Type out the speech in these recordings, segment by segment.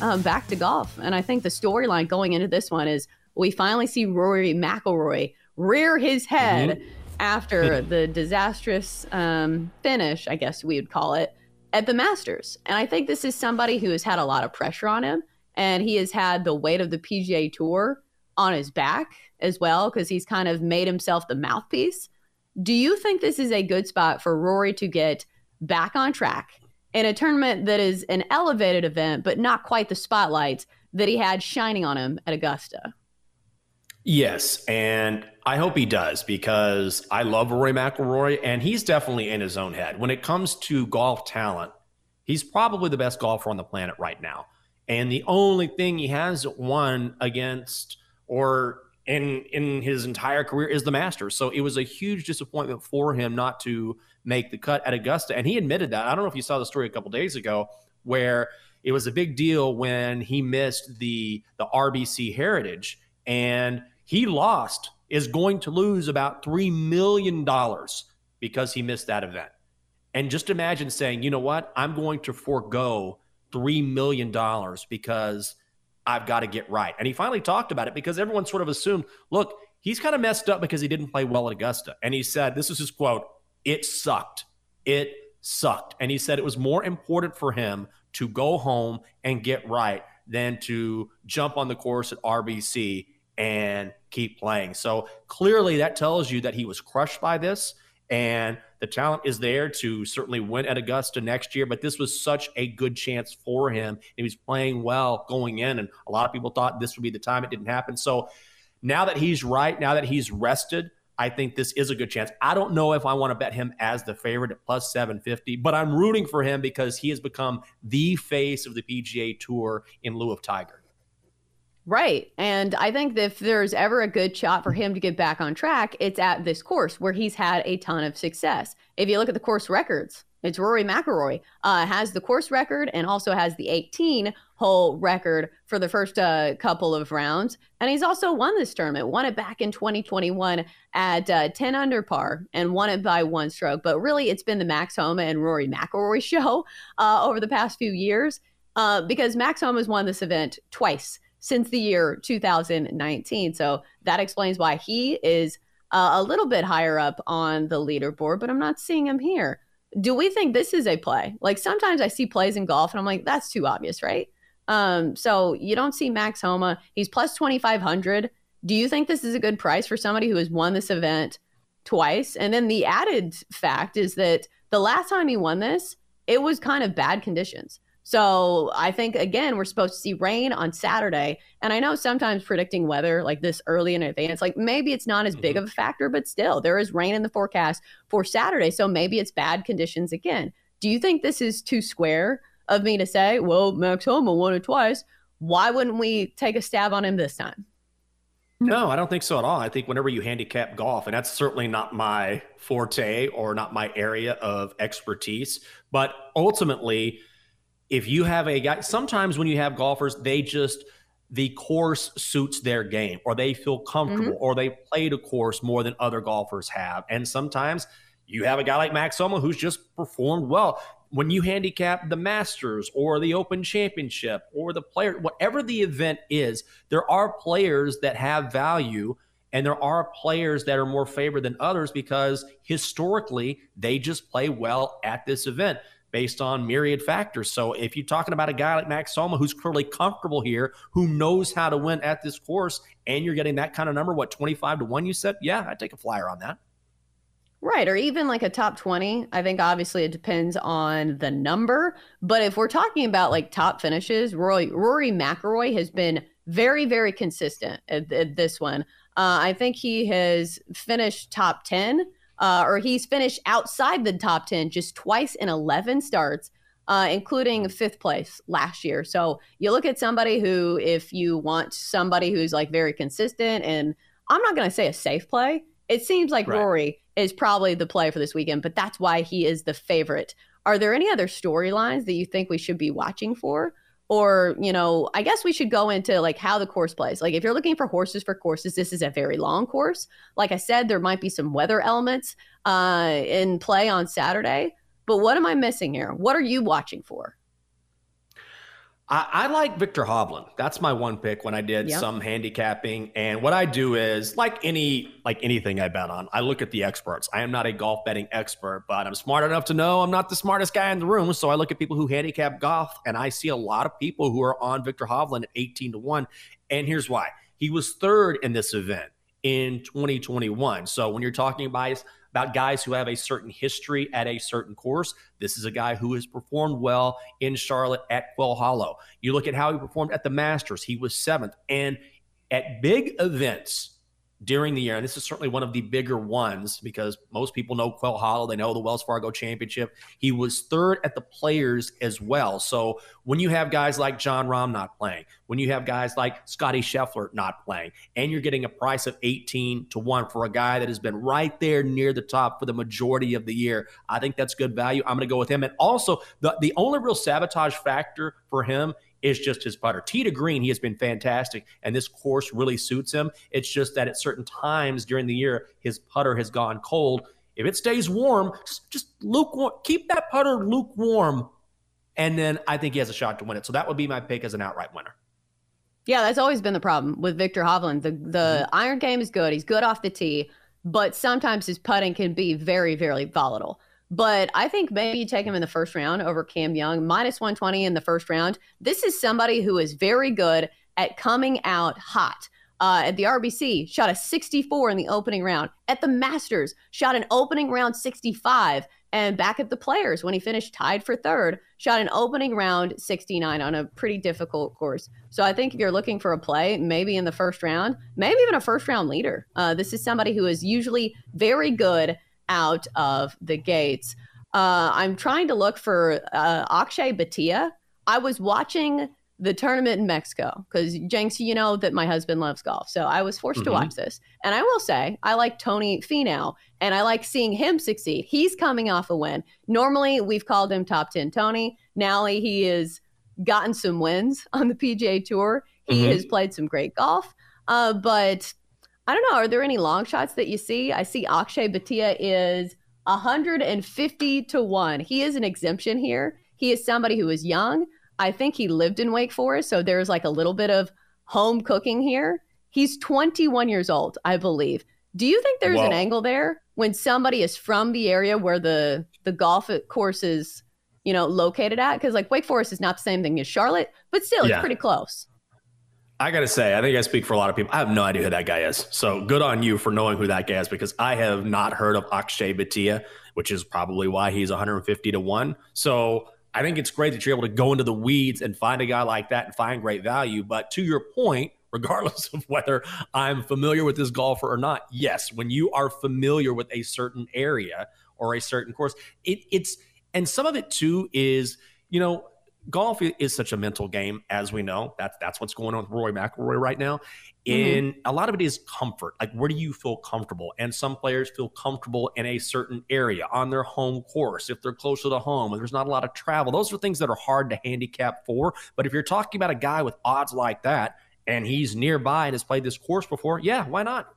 um, back to golf. And I think the storyline going into this one is we finally see Rory McIlroy rear his head mm-hmm. after the disastrous um, finish, I guess we would call it, at the Masters. And I think this is somebody who has had a lot of pressure on him, and he has had the weight of the PGA Tour on his back as well because he's kind of made himself the mouthpiece. Do you think this is a good spot for Rory to get back on track in a tournament that is an elevated event, but not quite the spotlight that he had shining on him at Augusta. Yes, and I hope he does because I love Rory McIlroy, and he's definitely in his own head. When it comes to golf talent, he's probably the best golfer on the planet right now. And the only thing he has won against or in in his entire career is the Masters. So it was a huge disappointment for him not to make the cut at Augusta, and he admitted that. I don't know if you saw the story a couple days ago where it was a big deal when he missed the the RBC Heritage, and he lost is going to lose about three million dollars because he missed that event. And just imagine saying, you know what, I'm going to forego three million dollars because I've got to get right. And he finally talked about it because everyone sort of assumed, look, he's kind of messed up because he didn't play well at Augusta. And he said, this is his quote, it sucked. It sucked. And he said it was more important for him to go home and get right than to jump on the course at RBC and keep playing. So clearly that tells you that he was crushed by this and the talent is there to certainly win at Augusta next year, but this was such a good chance for him. He was playing well going in, and a lot of people thought this would be the time. It didn't happen. So now that he's right, now that he's rested, I think this is a good chance. I don't know if I want to bet him as the favorite at plus 750, but I'm rooting for him because he has become the face of the PGA Tour in lieu of Tiger. Right. And I think if there's ever a good shot for him to get back on track, it's at this course where he's had a ton of success. If you look at the course records, it's Rory McIlroy uh, has the course record and also has the 18 hole record for the first uh, couple of rounds. And he's also won this tournament, won it back in 2021 at uh, 10 under par and won it by one stroke. But really, it's been the Max Homa and Rory McIlroy show uh, over the past few years uh, because Max Homa has won this event twice since the year 2019. So that explains why he is uh, a little bit higher up on the leaderboard, but I'm not seeing him here. Do we think this is a play? Like sometimes I see plays in golf and I'm like, that's too obvious, right? Um, so you don't see Max Homa. He's plus 2,500. Do you think this is a good price for somebody who has won this event twice? And then the added fact is that the last time he won this, it was kind of bad conditions. So I think again we're supposed to see rain on Saturday, and I know sometimes predicting weather like this early in advance, like maybe it's not as mm-hmm. big of a factor, but still there is rain in the forecast for Saturday, so maybe it's bad conditions again. Do you think this is too square of me to say, well, Max Homa won it twice? Why wouldn't we take a stab on him this time? No, I don't think so at all. I think whenever you handicap golf, and that's certainly not my forte or not my area of expertise, but ultimately if you have a guy, sometimes when you have golfers, they just the course suits their game or they feel comfortable mm-hmm. or they played a course more than other golfers have. And sometimes you have a guy like Max Homa who's just performed well. When you handicap the Masters or the Open Championship or the player, whatever the event is, there are players that have value and there are players that are more favored than others because historically they just play well at this event. Based on myriad factors. So if you're talking about a guy like Max Homa who's clearly comfortable here, who knows how to win at this course, and you're getting that kind of number, what 25 to one? You said, yeah, I'd take a flyer on that. Right. Or even like a top 20. I think obviously it depends on the number. But if we're talking about like top finishes, Rory, Rory McIlroy has been very, very consistent at, at this one. Uh, I think he has finished top 10 uh, or he's finished outside the top 10 just twice in 11 starts, uh, including fifth place last year. So you look at somebody who, if you want somebody who's like very consistent, and I'm not going to say a safe play, it seems like right. Rory is probably the play for this weekend, but that's why he is the favorite. Are there any other storylines that you think we should be watching for? Or you know i guess we should go into like how the course plays. Like if you're looking for horses for courses this is a very long course. Like i said there might be some weather elements uh, in play on saturday but what am i missing here? What are you watching for I, I, like Viktor Hovland. That's my one pick when I did yep. some handicapping. And what I do is like any like anything I bet on, I look at the experts. I am not a golf betting expert, but I'm smart enough to know I'm not the smartest guy in the room. So I look at people who handicap golf and I see a lot of people who are on Viktor Hovland at 18 to 1. And here's why. He was third in this event in 2021. So when you're talking about about guys who have a certain history at a certain course. This is a guy who has performed well in Charlotte at Quail Hollow. You look at how he performed at the Masters, he was seventh. And at big events, during the year. And this is certainly one of the bigger ones because most people know Quail Hollow. They know the Wells Fargo Championship. He was third at the players as well. So when you have guys like Jon Rahm not playing, when you have guys like Scottie Scheffler not playing, and you're getting a price of 18 to 1 for a guy that has been right there near the top for the majority of the year, I think that's good value. I'm going to go with him. And also, the, the only real sabotage factor for him is just his putter. Tee to green, he has been fantastic, and this course really suits him. It's just that at certain times during the year, his putter has gone cold. If it stays warm, just, just lukewarm, keep that putter lukewarm, and then I think he has a shot to win it. So that would be my pick as an outright winner. Yeah, that's always been the problem with Viktor Hovland. The the mm-hmm. iron game is good. He's good off the tee, but sometimes his putting can be very, very volatile. But I think maybe you take him in the first round over Cam Young, minus 120 in the first round. This is somebody who is very good at coming out hot. Uh, at the RBC, shot a 64 in the opening round. At the Masters, shot an opening round 65. And back at the Players, when he finished tied for third, shot an opening round 69 on a pretty difficult course. So I think if you're looking for a play, maybe in the first round, maybe even a first round leader, uh, this is somebody who is usually very good out of the gates. Uh, I'm trying to look for uh, Akshay Bhatia. I was watching the tournament in Mexico because Jenks, you know that my husband loves golf, so I was forced mm-hmm. to watch this. And I will say, I like Tony Finau, and I like seeing him succeed. He's coming off a win. Normally, we've called him top ten Tony. Now he has gotten some wins on the PGA Tour. He mm-hmm. has played some great golf, uh, but I don't know. Are there any long shots that you see? I see Akshay Bhatia is 150 to 1. He is an exemption here. He is somebody who is young. I think he lived in Wake Forest, so there's like a little bit of home cooking here. He's 21 years old, I believe. Do you think there's Whoa. an angle there when somebody is from the area where the the golf course is, you know, located at? Because like Wake Forest is not the same thing as Charlotte, but still, it's pretty close. I got to say, I think I speak for a lot of people. I have no idea who that guy is. So good on you for knowing who that guy is because I have not heard of Akshay Bhatia, which is probably why he's 150 to 1. So I think it's great that you're able to go into the weeds and find a guy like that and find great value. But to your point, regardless of whether I'm familiar with this golfer or not, yes, when you are familiar with a certain area or a certain course, it, it's, and some of it too is, you know, golf is such a mental game, as we know. That's that's what's going on with Roy McIlroy right now. Mm-hmm. And a lot of it is comfort. Like, where do you feel comfortable? And some players feel comfortable in a certain area on their home course, if they're closer to home, and there's not a lot of travel. Those are things that are hard to handicap for. But if you're talking about a guy with odds like that, and he's nearby and has played this course before, yeah, why not?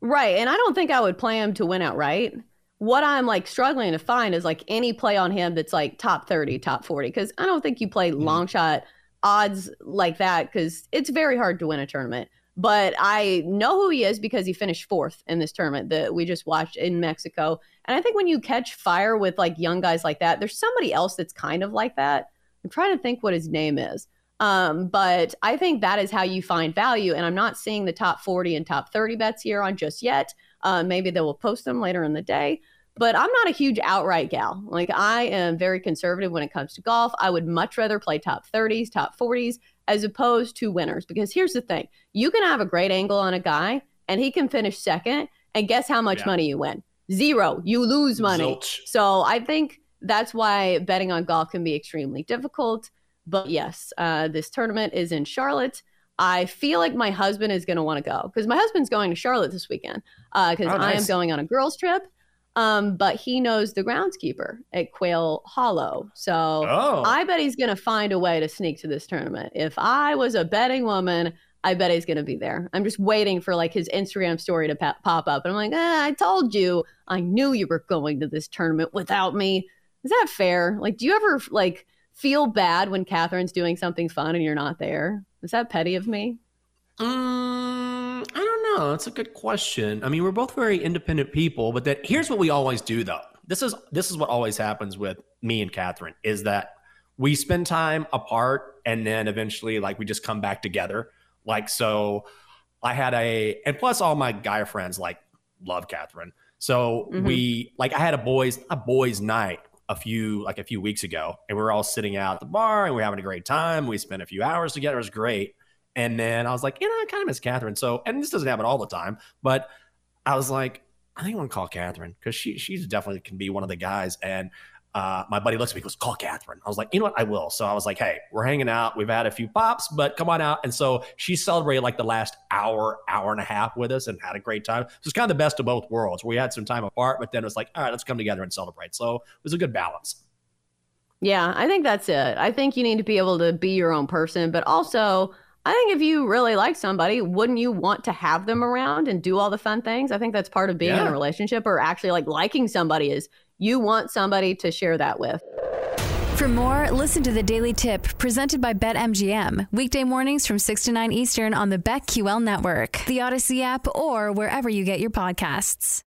Right. And I don't think I would play him to win outright what I'm like struggling to find is like any play on him that's like top 30, top 40. Cause I don't think you play mm long shot odds like that because it's very hard to win a tournament. but I know who he is because he finished fourth in this tournament that we just watched in Mexico. And I think when you catch fire with like young guys like that, there's somebody else that's kind of like that. I'm trying to think what his name is. Um, but I think that is how you find value. And I'm not seeing the top 40 and top 30 bets here on just yet. Uh, maybe they will post them later in the day. But I'm not a huge outright gal. Like I am very conservative when it comes to golf. I would much rather play top 30s, top 40s, as opposed to winners. Because here's the thing you can have a great angle on a guy and he can finish second. And guess how much yeah. money you win? Zero. You lose money. Zilch. So I think that's why betting on golf can be extremely difficult. But yes, uh, this tournament is in Charlotte. I feel like my husband is going to want to go because my husband's going to Charlotte this weekend because uh, oh, nice. I am going on a girls' trip. Um, but he knows the groundskeeper at Quail Hollow. So oh. I bet he's going to find a way to sneak to this tournament. If I was a betting woman, I bet he's going to be there. I'm just waiting for like his Instagram story to pop up. And I'm like, eh, I told you, I knew you were going to this tournament without me. Is that fair? Like, do you ever like feel bad when Catherine's doing something fun and you're not there? Is that petty of me? Um, I don't know. That's a good question. I mean, we're both very independent people, but that here's what we always do though. This is this is what always happens with me and Catherine is that we spend time apart and then eventually like we just come back together. Like so I had a and plus all my guy friends like love Catherine. So mm-hmm. we like I had a boys a boys night a few like a few weeks ago and we were all sitting out at the bar and we are having a great time. We spent a few hours together. It was great. And then I was like, you know, I kind of miss Catherine. So, and this doesn't happen all the time, but I was like, I think I'm gonna call Catherine because she she's definitely can be one of the guys. And uh, my buddy looks at me, goes, call Catherine. I was like, you know what, I will. So I was like, hey, we're hanging out. We've had a few pops, but come on out. And so she celebrated like the last hour, hour and a half with us and had a great time. So it's kind of the best of both worlds. We had some time apart, but then it was like, all right, let's come together and celebrate. So it was a good balance. Yeah, I think that's it. I think you need to be able to be your own person, but also I think if you really like somebody, wouldn't you want to have them around and do all the fun things? I think that's part of being yeah. in a relationship or actually like liking somebody is you want somebody to share that with. For more, listen to the Daily Tip presented by BetMGM. Weekday mornings from 6 to 9 Eastern on the BetQL network, the Audacy app, or wherever you get your podcasts.